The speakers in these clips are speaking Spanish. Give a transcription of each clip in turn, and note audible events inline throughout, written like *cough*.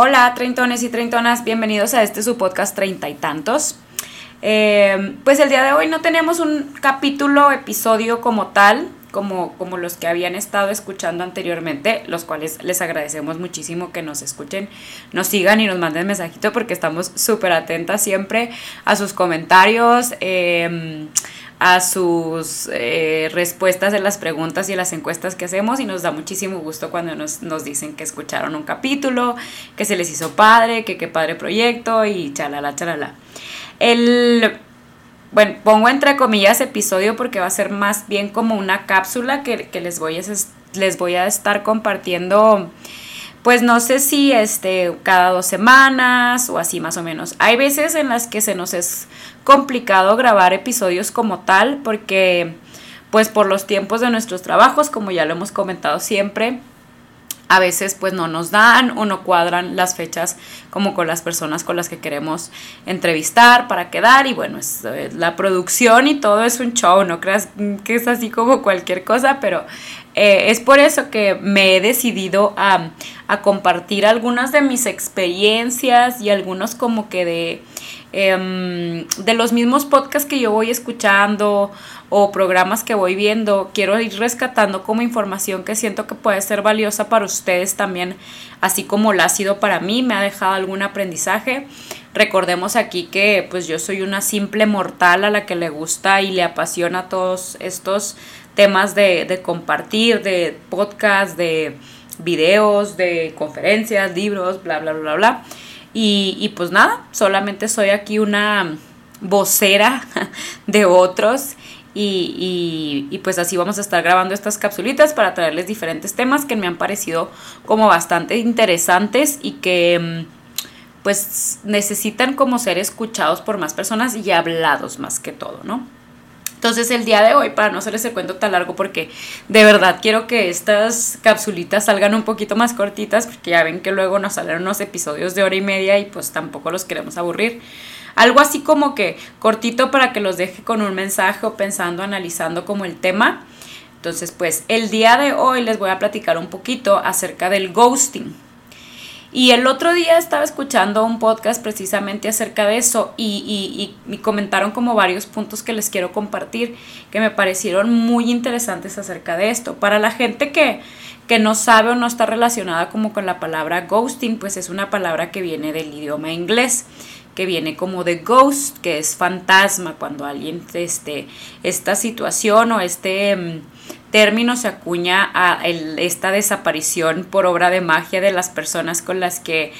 Hola, treintones y treintonas, bienvenidos a este su podcast Treinta y Tantos. Eh, pues el día de hoy no tenemos un capítulo, episodio como tal, como, como los que habían estado escuchando anteriormente, los cuales les agradecemos muchísimo que nos escuchen, nos sigan y nos manden mensajito porque estamos súper atentas siempre a sus comentarios. Eh, a sus eh, respuestas de las preguntas y las encuestas que hacemos y nos da muchísimo gusto cuando nos, nos, dicen que escucharon un capítulo, que se les hizo padre, que qué padre proyecto y chalala, chalala. El, bueno, pongo entre comillas episodio porque va a ser más bien como una cápsula que, que les, voy a, les voy a estar compartiendo pues no sé si este cada dos semanas o así más o menos. Hay veces en las que se nos es complicado grabar episodios como tal porque pues por los tiempos de nuestros trabajos, como ya lo hemos comentado siempre, a veces pues no nos dan o no cuadran las fechas como con las personas con las que queremos entrevistar para quedar y bueno, es, la producción y todo es un show, no creas que es así como cualquier cosa, pero eh, es por eso que me he decidido a, a compartir algunas de mis experiencias y algunos como que de Em, de los mismos podcasts que yo voy escuchando o programas que voy viendo, quiero ir rescatando como información que siento que puede ser valiosa para ustedes también, así como la ha sido para mí, me ha dejado algún aprendizaje. Recordemos aquí que pues yo soy una simple mortal a la que le gusta y le apasiona todos estos temas de, de compartir, de podcast, de videos, de conferencias, libros, bla, bla, bla, bla. Y, pues nada, solamente soy aquí una vocera *laughs* de otros y, y, pues así vamos a estar grabando estas capsulitas para traerles diferentes temas que me han parecido como bastante interesantes y que mm, pues necesitan como ser escuchados por más personas y hablados más que todo, ¿no? Entonces el día de hoy, para no hacerles el cuento tan largo, porque de verdad quiero que estas capsulitas salgan un poquito más cortitas, porque ya ven que luego nos salen unos episodios de hora y media y pues tampoco los queremos aburrir. Algo así como que cortito para que los deje con un mensaje o pensando, analizando como el tema. Entonces pues el día de hoy les voy a platicar un poquito acerca del ghosting. Y el otro día estaba escuchando un podcast precisamente acerca de eso y, comentaron como varios puntos que les quiero compartir que me parecieron muy interesantes acerca de esto. Para la gente que, que no sabe o no está relacionada como con la palabra ghosting, pues es una palabra que viene del idioma inglés que viene como de ghost, que es fantasma, cuando alguien, este, esta situación o este mm, término se acuña a esta desaparición por obra de magia de las personas con las que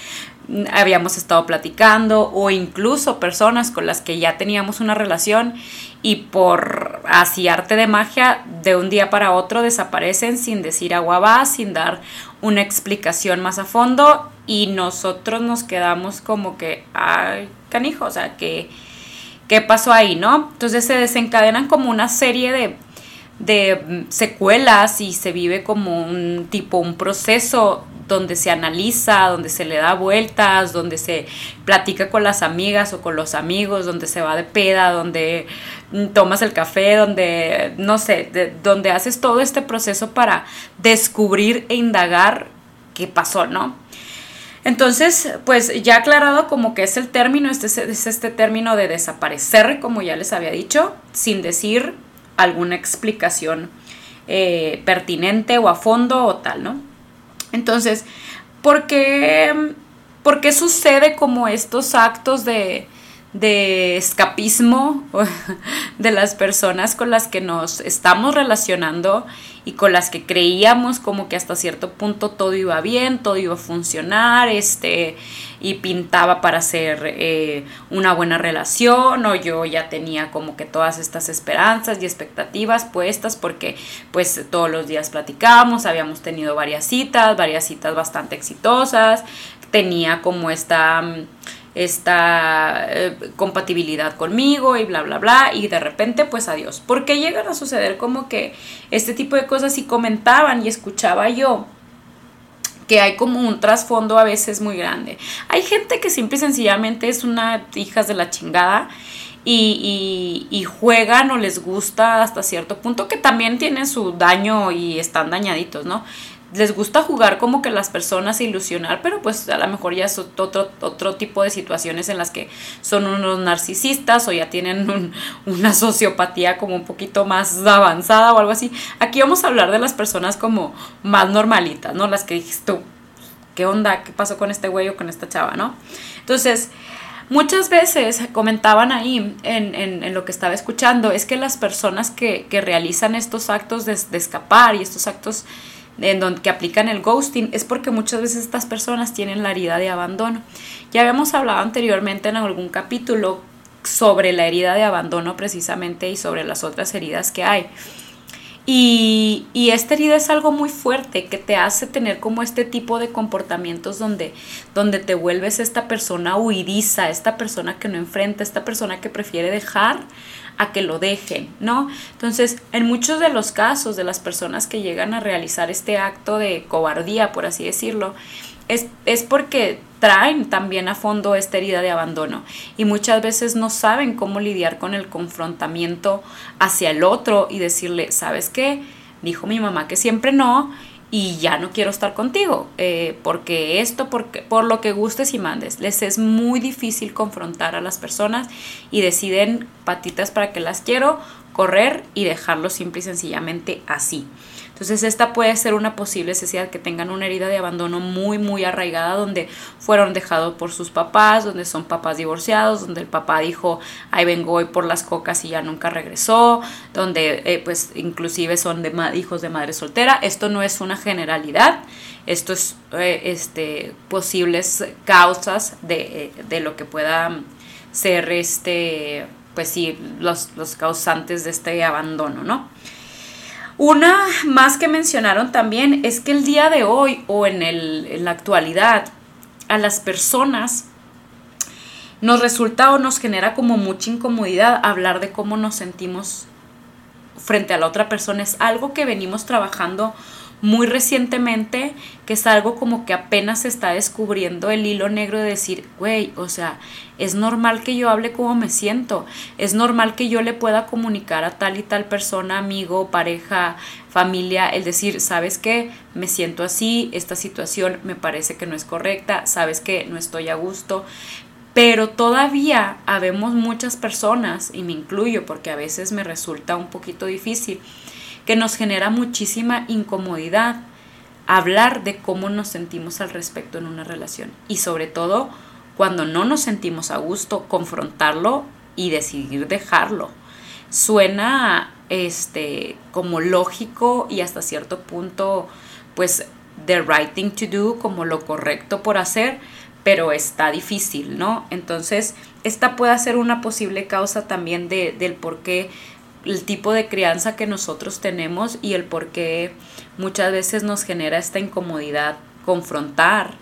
habíamos estado platicando o incluso personas con las que ya teníamos una relación y por así arte de magia de un día para otro desaparecen sin decir agua va, sin dar una explicación más a fondo y nosotros nos quedamos como que, ay, canijo, o sea, que ¿qué pasó ahí, no? Entonces se desencadenan como una serie de de secuelas y se vive como un tipo, un proceso donde se analiza, donde se le da vueltas, donde se platica con las amigas o con los amigos, donde se va de peda, donde tomas el café, donde, no sé, donde haces todo este proceso para descubrir e indagar qué pasó, ¿no? Entonces, pues ya aclarado como que es el término, este es este término de desaparecer, como ya les había dicho, sin decir alguna explicación eh, pertinente o a fondo o tal, ¿no? Entonces, ¿por qué, ¿por qué sucede como estos actos de, de escapismo *laughs* de las personas con las que nos estamos relacionando y con las que creíamos como que hasta cierto punto todo iba bien, todo iba a funcionar, este, y pintaba para hacer eh, una buena relación, o yo ya tenía como que todas estas esperanzas y expectativas puestas porque pues todos los días platicábamos, habíamos tenido varias citas, varias citas bastante exitosas, tenía como esta esta eh, compatibilidad conmigo y bla, bla, bla, y de repente pues adiós. ¿Por qué llegan a suceder como que este tipo de cosas y comentaban y escuchaba yo? que hay como un trasfondo a veces muy grande. Hay gente que simple y sencillamente es una hijas de la chingada y, y, juegan o les gusta hasta cierto punto, que también tienen su daño y están dañaditos, ¿no? Les gusta jugar como que las personas ilusionar, pero pues a lo mejor ya es otro, otro tipo de situaciones en las que son unos narcisistas o ya tienen una sociopatía como un poquito más avanzada o algo así. Aquí vamos a hablar de las personas como más normalitas, ¿no? Las que dijiste tú, ¿qué onda? ¿Qué pasó con este güey o con esta chava, no? Entonces, Muchas veces comentaban ahí en, lo que estaba escuchando, es que las personas que, realizan estos actos de, de, escapar y estos actos en donde que aplican el ghosting es porque muchas veces estas personas tienen la herida de abandono. Ya habíamos hablado anteriormente en algún capítulo sobre la herida de abandono precisamente y sobre las otras heridas que hay. Y, y, esta herida es algo muy fuerte que te hace tener como este tipo de comportamientos donde, donde te vuelves esta persona huidiza, esta persona que no enfrenta, esta persona que prefiere dejar a que lo dejen, ¿no? Entonces, en muchos de los casos de las personas que llegan a realizar este acto de cobardía, por así decirlo, es, es porque traen también a fondo esta herida de abandono y muchas veces no saben cómo lidiar con el confrontamiento hacia el otro y decirle, ¿sabes qué? Dijo mi mamá que siempre no y ya no quiero estar contigo, eh, porque esto, porque, por lo que gustes y mandes. Les es muy difícil confrontar a las personas y deciden patitas para que las quiero, correr y dejarlo simple y sencillamente así. Entonces esta puede ser una posible necesidad que tengan una herida de abandono muy muy arraigada donde fueron dejados por sus papás, donde son papás divorciados, donde el papá dijo, ahí vengo hoy por las cocas y ya nunca regresó, donde eh, pues inclusive son de hijos de madre soltera. Esto no es una generalidad, esto es eh, este, posibles causas de, de lo que pueda ser este pues sí, los, los causantes de este abandono, ¿no? Una más que mencionaron también es que el día de hoy o en, el, en la actualidad a las personas nos resulta o nos genera como mucha incomodidad hablar de cómo nos sentimos frente a la otra persona. Es algo que venimos trabajando muy recientemente, que es algo como que apenas se está descubriendo el hilo negro de decir, güey, o sea, es normal que yo hable como me siento, es normal que yo le pueda comunicar a tal y tal persona, amigo, pareja, familia, el decir, sabes qué, me siento así, esta situación me parece que no es correcta, sabes que no estoy a gusto, pero todavía habemos muchas personas, y me incluyo porque a veces me resulta un poquito difícil, que nos genera muchísima incomodidad hablar de cómo nos sentimos al respecto en una relación y sobre todo cuando no nos sentimos a gusto confrontarlo y decidir dejarlo. Suena este como lógico y hasta cierto punto pues the right thing to do, como lo correcto por hacer, pero está difícil, ¿no? Entonces, esta puede ser una posible causa también de, del por qué el tipo de crianza que nosotros tenemos y el por qué muchas veces nos genera esta incomodidad confrontar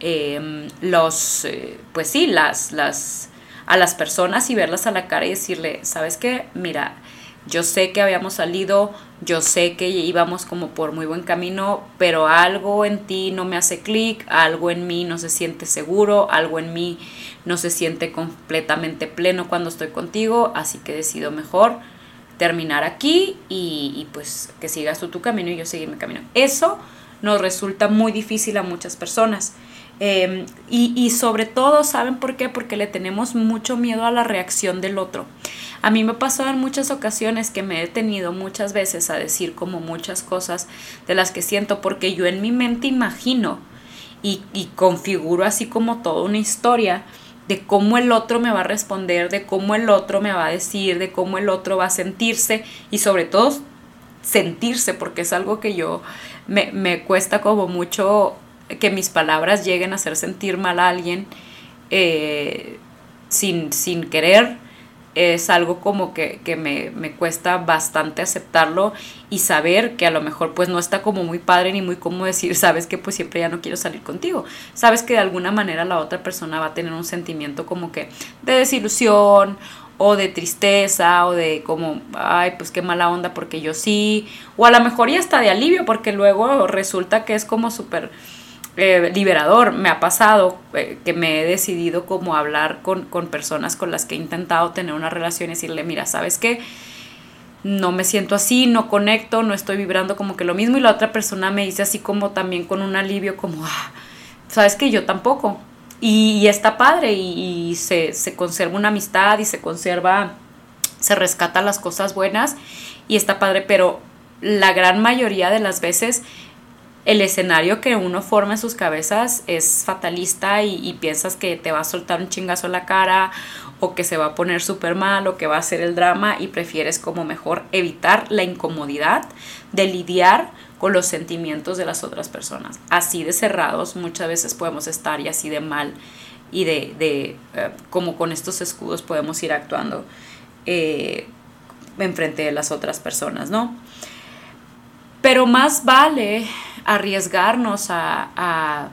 em, los, eh, pues sí, las, las, a las personas y verlas a la cara y decirle, ¿sabes qué? Mira, yo sé que habíamos salido, yo sé que íbamos como por muy buen camino, pero algo en ti no me hace clic, algo en mí no se siente seguro, algo en mí no se siente completamente pleno cuando estoy contigo, así que decido mejor terminar aquí y, pues que sigas tú tu camino y yo seguir mi camino. Eso nos resulta muy difícil a muchas personas. Em, y, y, sobre todo, ¿saben por qué? Porque le tenemos mucho miedo a la reacción del otro. A mí me ha pasado en muchas ocasiones que me he detenido muchas veces a decir como muchas cosas de las que siento porque yo en mi mente imagino y, y configuro así como toda una historia de cómo el otro me va a responder, de cómo el otro me va a decir, de cómo el otro va a sentirse y sobre todo sentirse, porque es algo que yo me, cuesta como mucho que mis palabras lleguen a hacer sentir mal a alguien eh, sin, sin querer es algo como que, me, cuesta bastante aceptarlo y saber que a lo mejor pues no está como muy padre ni muy cómodo decir, sabes que pues siempre ya no quiero salir contigo. Sabes que de alguna manera la otra persona va a tener un sentimiento como que de desilusión o de tristeza o de como, ay, pues qué mala onda porque yo sí, o a lo mejor ya está de alivio porque luego resulta que es como súper eh, liberador. Me ha pasado eh, que me he decidido como hablar con, personas con las que he intentado tener una relación y decirle, mira, ¿sabes qué? no me siento así, no conecto, no estoy vibrando como que lo mismo y la otra persona me dice así como también con un alivio como, ah, sabes que yo tampoco. Y, está padre y, se, se, conserva una amistad y se conserva, se rescatan las cosas buenas y está padre, pero la gran mayoría de las veces el escenario que uno forma en sus cabezas es fatalista y, piensas que te va a soltar un chingazo en la cara o que se va a poner súper mal o que va a ser el drama y prefieres como mejor evitar la incomodidad de lidiar con los sentimientos de las otras personas. Así de cerrados muchas veces podemos estar y así de mal y de, de eh, como con estos escudos podemos ir actuando eh, enfrente de las otras personas, ¿no? Pero más vale arriesgarnos a,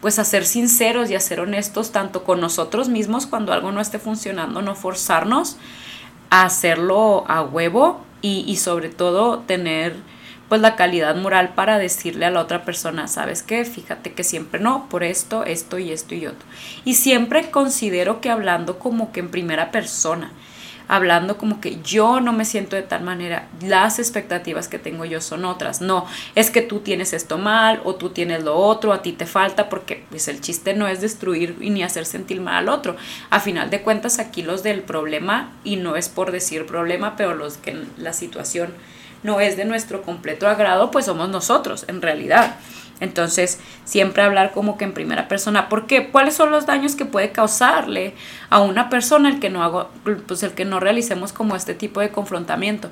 pues a ser sinceros y a ser honestos tanto con nosotros mismos cuando algo no esté funcionando, no forzarnos a hacerlo a huevo y, y sobre todo tener pues la calidad moral para decirle a la otra persona, ¿sabes qué? Fíjate que siempre no, por esto, esto y esto y otro. Y siempre considero que hablando como que en primera persona, hablando como que yo no me siento de tal manera, las expectativas que tengo yo son otras. No, es que tú tienes esto mal o tú tienes lo otro, a ti te falta, porque pues el chiste no es destruir y ni hacer sentir mal al otro. A final de cuentas aquí los del problema, y no es por decir problema, pero los que la situación no es de nuestro completo agrado, pues somos nosotros en realidad. Entonces, siempre hablar como que en primera persona. ¿Por qué? ¿Cuáles son los daños que puede causarle a una persona el que no hago, pues el que no realicemos como este tipo de confrontamiento?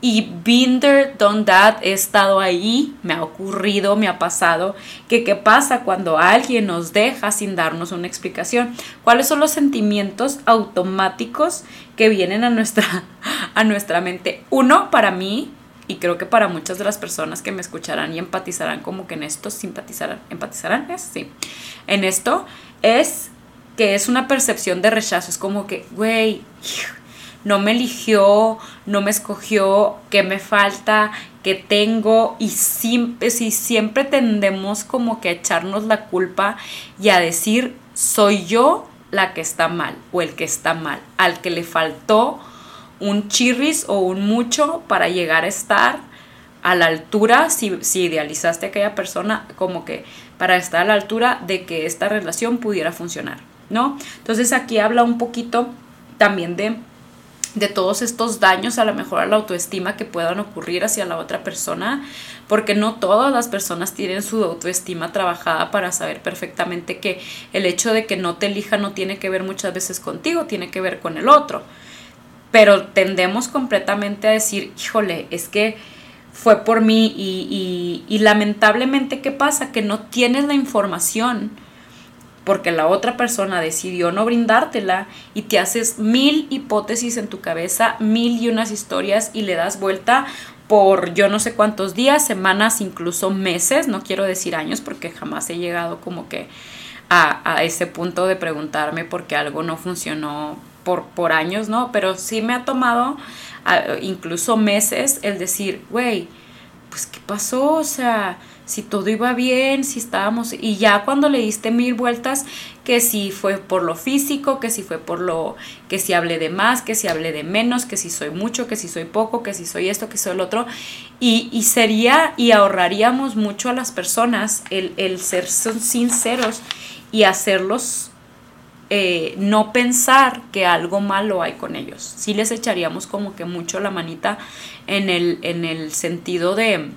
Y Binder Don That, he estado ahí, me ha ocurrido, me ha pasado, que qué pasa cuando alguien nos deja sin darnos una explicación. ¿Cuáles son los sentimientos automáticos que vienen a nuestra, *laughs* a nuestra mente? Uno, para mí, y creo que para muchas de las personas que me escucharán y empatizarán como que en esto simpatizarán, empatizarán, ¿es? Sí. En esto es que es una percepción de rechazo, es como que, güey, no me eligió, no me escogió, ¿qué me falta? ¿Qué tengo? Y siempre, si siempre tendemos como que a echarnos la culpa y a decir, soy yo la que está mal o el que está mal, al que le faltó un chirris o un mucho para llegar a estar a la altura, si, si idealizaste a aquella persona, como que para estar a la altura de que esta relación pudiera funcionar, ¿no? Entonces aquí habla un poquito también de, de todos estos daños, a lo mejor a la autoestima que puedan ocurrir hacia la otra persona, porque no todas las personas tienen su autoestima trabajada para saber perfectamente que el hecho de que no te elija no tiene que ver muchas veces contigo, tiene que ver con el otro pero tendemos completamente a decir, híjole, es que fue por mí y, lamentablemente, ¿qué pasa? Que no tienes la información porque la otra persona decidió no brindártela y te haces mil hipótesis en tu cabeza, mil y unas historias y le das vuelta por yo no sé cuántos días, semanas, incluso meses, no quiero decir años porque jamás he llegado como que a, a ese punto de preguntarme por qué algo no funcionó por, por años, ¿no? Pero sí me ha tomado incluso meses el decir, güey, pues ¿qué pasó? O sea, si todo iba bien, si estábamos, y ya cuando le diste mil vueltas, que si fue por lo físico, que si fue por lo, que si hablé de más, que si hablé de menos, que si soy mucho, que si soy poco, que si soy esto, que soy el otro, y, y sería, y ahorraríamos mucho a las personas el, el ser sinceros y hacerlos eh, no pensar que algo malo hay con ellos. Sí les echaríamos como que mucho la manita en el, en el sentido de,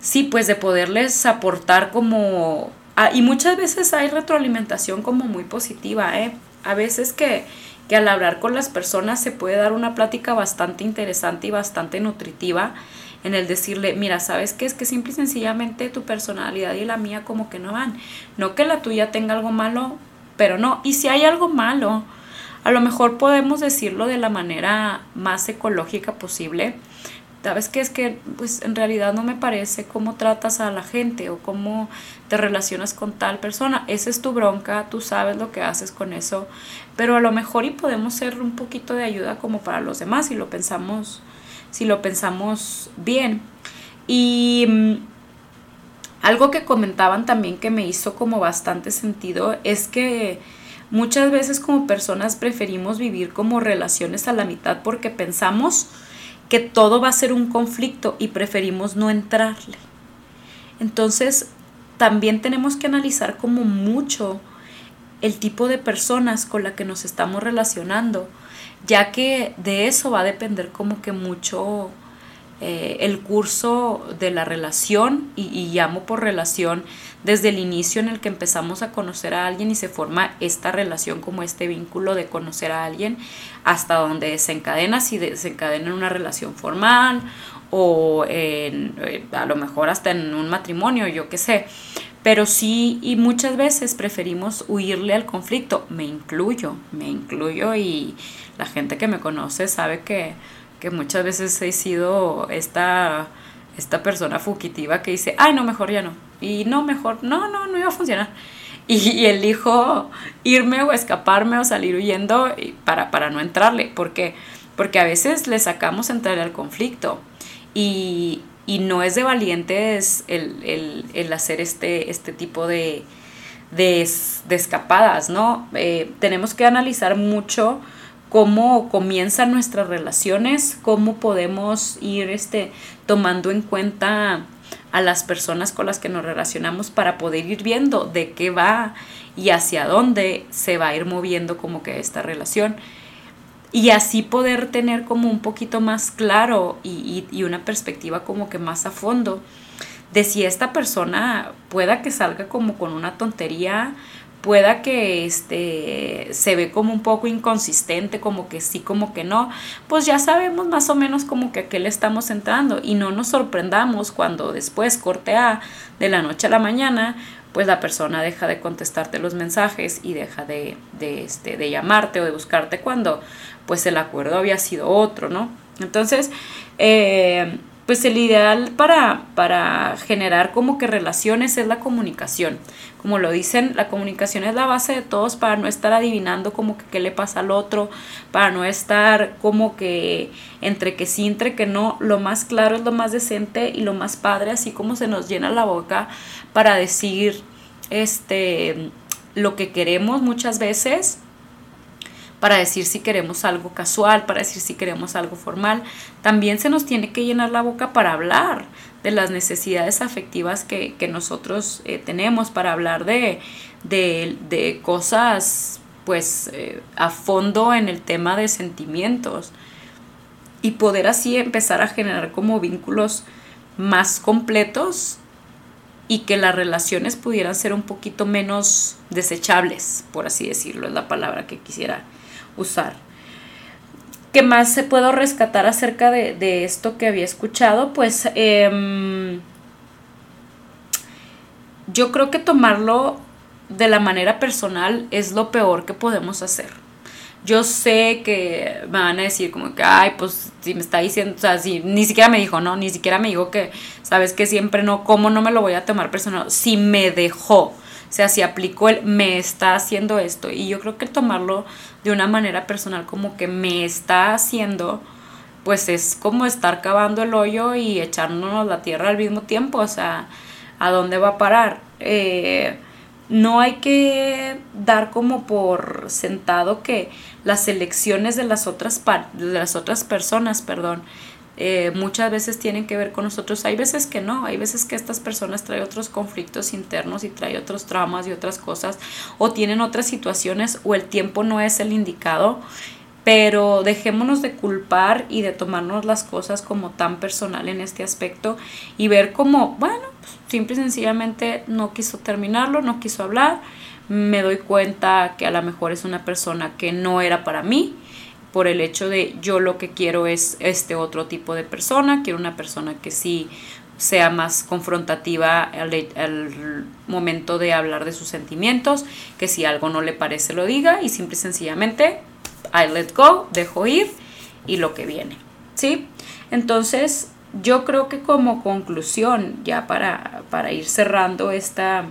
sí, pues de poderles aportar como... Ah, y muchas veces hay retroalimentación como muy positiva, ¿eh? A veces que, que al hablar con las personas se puede dar una plática bastante interesante y bastante nutritiva en el decirle, mira, ¿sabes qué? Es que simple y sencillamente tu personalidad y la mía como que no van. No que la tuya tenga algo malo, pero no. Y si hay algo malo, a lo mejor podemos decirlo de la manera más ecológica posible. ¿Sabes qué? Es que pues en realidad no me parece cómo tratas a la gente o cómo te relacionas con tal persona. Esa es tu bronca, tú sabes lo que haces con eso, pero a lo mejor y podemos ser un poquito de ayuda como para los demás si lo pensamos, si lo pensamos bien. Y mm, algo que comentaban también que me hizo como bastante sentido es que muchas veces como personas preferimos vivir como relaciones a la mitad porque pensamos que todo va a ser un conflicto y preferimos no entrarle. Entonces, también tenemos que analizar como mucho el tipo de personas con la que nos estamos relacionando, ya que de eso va a depender como que mucho eh, el curso de la relación, y, llamo por relación desde el inicio en el que empezamos a conocer a alguien y se forma esta relación como este vínculo de conocer a alguien, hasta donde desencadena, si desencadena en una relación formal o en, eh, a lo mejor hasta en un matrimonio, yo qué sé. Pero sí, y muchas veces preferimos huirle al conflicto. Me incluyo, me incluyo y la gente que me conoce sabe que, muchas veces he sido esta, esta persona fugitiva que dice, ay, no, mejor ya no. Y no, mejor, no, no, no iba a funcionar. *laughs* Y, elijo irme o escaparme o salir huyendo para, para no entrarle. porque Porque a veces le sacamos entrar al conflicto. Y, y no es de valientes el, hacer este, este tipo de, de, escapadas, ¿no? Eh, tenemos que analizar mucho cómo comienzan nuestras relaciones, cómo podemos ir este, tomando en cuenta a las personas con las que nos relacionamos para poder ir viendo de qué va y hacia dónde se va a ir moviendo como que esta relación. Y así poder tener como un poquito más claro y, una perspectiva como que más a fondo de si esta persona pueda que salga como con una tontería, pueda que este se ve como un poco inconsistente, como que sí, como que no, pues ya sabemos más o menos como que a qué le estamos entrando y no nos sorprendamos cuando después cortea de la noche a la mañana, pues la persona deja de contestarte los mensajes y deja de, de, este, de llamarte o de buscarte cuando pues el acuerdo había sido otro, ¿no? Entonces, eh, pues el ideal para, para generar como que relaciones es la comunicación. Como lo dicen, la comunicación es la base de todos para no estar adivinando como que qué le pasa al otro, para no estar como que entre que sí, entre que no. Lo más claro es lo más decente y lo más padre, así como se nos llena la boca para decir este lo que queremos muchas veces para decir si queremos algo casual, para decir si queremos algo formal. También se nos tiene que llenar la boca para hablar de las necesidades afectivas que, nosotros eh, tenemos, para hablar de, de, cosas pues eh, a fondo en el tema de sentimientos y poder así empezar a generar como vínculos más completos y que las relaciones pudieran ser un poquito menos desechables, por así decirlo, es la palabra que quisiera usar. ¿Qué más se puedo rescatar acerca de, esto que había escuchado? Pues em, yo creo que tomarlo de la manera personal es lo peor que podemos hacer. Yo sé que me van a decir como que, ay, pues si me está diciendo, o sea, si ni siquiera me dijo, no, ni siquiera me dijo que, sabes que siempre no, ¿cómo no me lo voy a tomar personal? Si me dejó, o sea, si aplicó el me está haciendo esto. Y yo creo que tomarlo de una manera personal como que me está haciendo, pues es como estar cavando el hoyo y echándonos la tierra al mismo tiempo. O sea, ¿a dónde va a parar? Eh, no hay que dar como por sentado que las elecciones de las otras, de las otras personas, perdón, eh, muchas veces tienen que ver con nosotros, hay veces que no, hay veces que estas personas traen otros conflictos internos y traen otros traumas y otras cosas, o tienen otras situaciones, o el tiempo no es el indicado, pero dejémonos de culpar y de tomarnos las cosas como tan personal en este aspecto y ver como, bueno, pues, simple y sencillamente no quiso terminarlo, no quiso hablar, me doy cuenta que a lo mejor es una persona que no era para mí, por el hecho de yo lo que quiero es este otro tipo de persona, quiero una persona que sí sea más confrontativa al, momento de hablar de sus sentimientos, que si algo no le parece lo diga y simple y sencillamente I let go, dejo ir y lo que viene, ¿sí? Entonces, yo creo que como conclusión, ya para, para ir cerrando esta,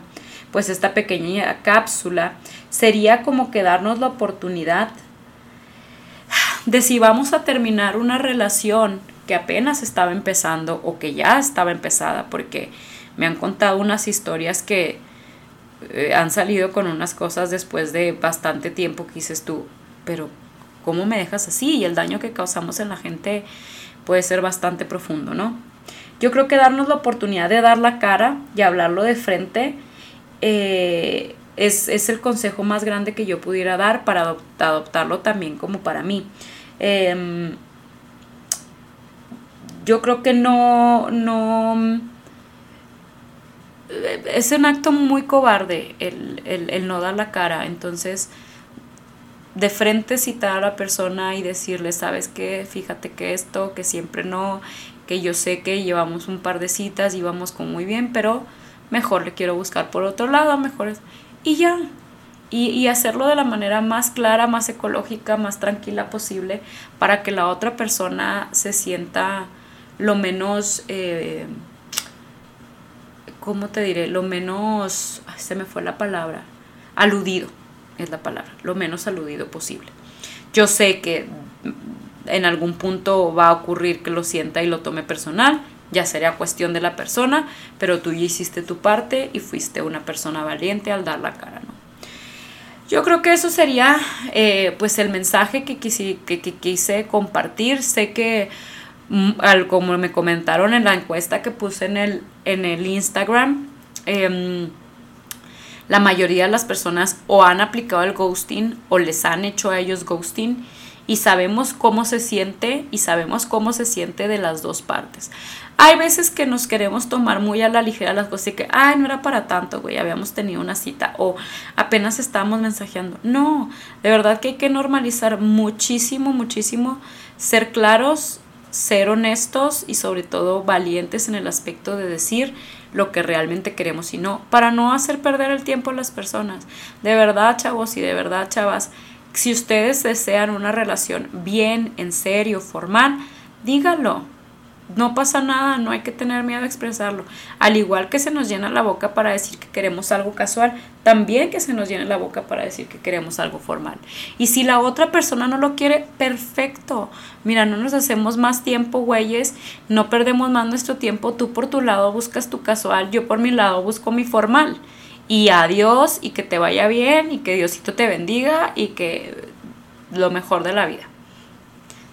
pues esta pequeña cápsula, sería como que darnos la oportunidad de si vamos a terminar una relación que apenas estaba empezando o que ya estaba empezada, porque me han contado unas historias que eh, han salido con unas cosas después de bastante tiempo que dices tú, pero ¿cómo me dejas así? Y el daño que causamos en la gente, puede ser bastante profundo, ¿no? Yo creo que darnos la oportunidad de dar la cara y hablarlo de frente eh, es, el consejo más grande que yo pudiera dar para adoptarlo también como para mí. Em, yo creo que no, no, es un acto muy cobarde el, el, no dar la cara, entonces de frente citar a la persona y decirle, sabes qué, fíjate que esto, que siempre no, que yo sé que llevamos un par de citas y vamos con muy bien, pero mejor le quiero buscar por otro lado, mejor. Y ya, y, hacerlo de la manera más clara, más ecológica, más tranquila posible, para que la otra persona se sienta lo menos, eh, ¿cómo te diré? Lo menos, se me fue la palabra, aludido, es la palabra, lo menos aludido posible. Yo sé que en algún punto va a ocurrir que lo sienta y lo tome personal, ya sería cuestión de la persona, pero tú ya hiciste tu parte y fuiste una persona valiente al dar la cara, ¿no? Yo creo que eso sería eh, pues el mensaje que, quise, que, quise compartir. Sé que mm, al, como me comentaron en la encuesta que puse en el, en el Instagram, em, la mayoría de las personas o han aplicado el ghosting o les han hecho a ellos ghosting y sabemos cómo se siente y sabemos cómo se siente de las dos partes. Hay veces que nos queremos tomar muy a la ligera las cosas y que, ay, no era para tanto, güey, habíamos tenido una cita o apenas estábamos mensajeando. No, de verdad que hay que normalizar muchísimo, muchísimo, ser claros, ser honestos y sobre todo valientes en el aspecto de decir lo que realmente queremos y no, para no hacer perder el tiempo a las personas. De verdad, chavos y de verdad, chavas, si ustedes desean una relación bien, en serio, formal, díganlo. No pasa nada, no hay que tener miedo a expresarlo. Al igual que se nos llena la boca para decir que queremos algo casual, también que se nos llene la boca para decir que queremos algo formal. Y si la otra persona no lo quiere, perfecto. Mira, no nos hacemos más tiempo, güeyes, no perdemos más nuestro tiempo. Tú por tu lado buscas tu casual, yo por mi lado busco mi formal y adiós y que te vaya bien y que Diosito te bendiga y que lo mejor de la vida.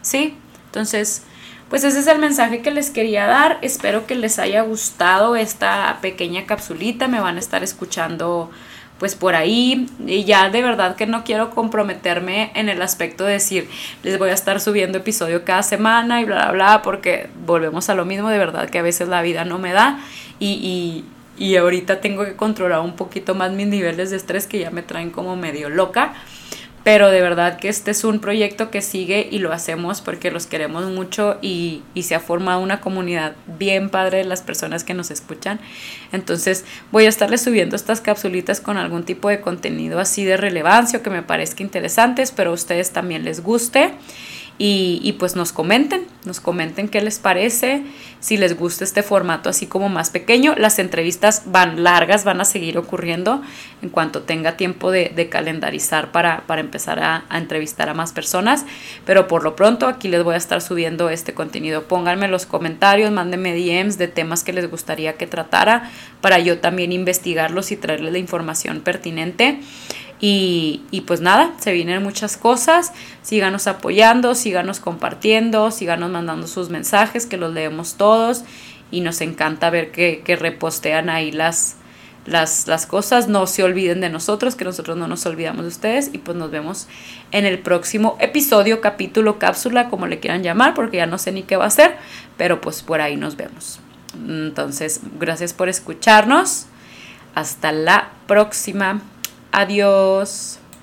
¿Sí? Entonces, pues ese es el mensaje que les quería dar. Espero que les haya gustado esta pequeña capsulita. Me van a estar escuchando pues por ahí y ya de verdad que no quiero comprometerme en el aspecto de decir les voy a estar subiendo episodio cada semana y bla bla bla porque volvemos a lo mismo de verdad que a veces la vida no me da y, y ahorita tengo que controlar un poquito más mis niveles de estrés que ya me traen como medio loca. Pero de verdad que este es un proyecto que sigue y lo hacemos porque los queremos mucho y, y se ha formado una comunidad bien padre de las personas que nos escuchan. Entonces voy a estarles subiendo estas capsulitas con algún tipo de contenido así de relevancia o que me parezca interesantes, pero a ustedes también les guste y, pues nos comenten, nos comenten qué les parece, si les gusta este formato así como más pequeño. Las entrevistas van largas, van a seguir ocurriendo en cuanto tenga tiempo de, calendarizar para, empezar a, a, entrevistar a más personas, pero por lo pronto aquí les voy a estar subiendo este contenido. Pónganme los comentarios, mándenme DMs de temas que les gustaría que tratara para yo también investigarlos y traerles la información pertinente. Y, pues nada, se vienen muchas cosas. Síganos apoyando, síganos compartiendo, síganos mandando sus mensajes, que los leemos todos. Y nos encanta ver que, repostean ahí las, las, las, cosas. No se olviden de nosotros, que nosotros no nos olvidamos de ustedes. Y pues nos vemos en el próximo episodio, capítulo, cápsula, como le quieran llamar, porque ya no sé ni qué va a ser. Pero pues por ahí nos vemos. Entonces, gracias por escucharnos. Hasta la próxima. Adiós.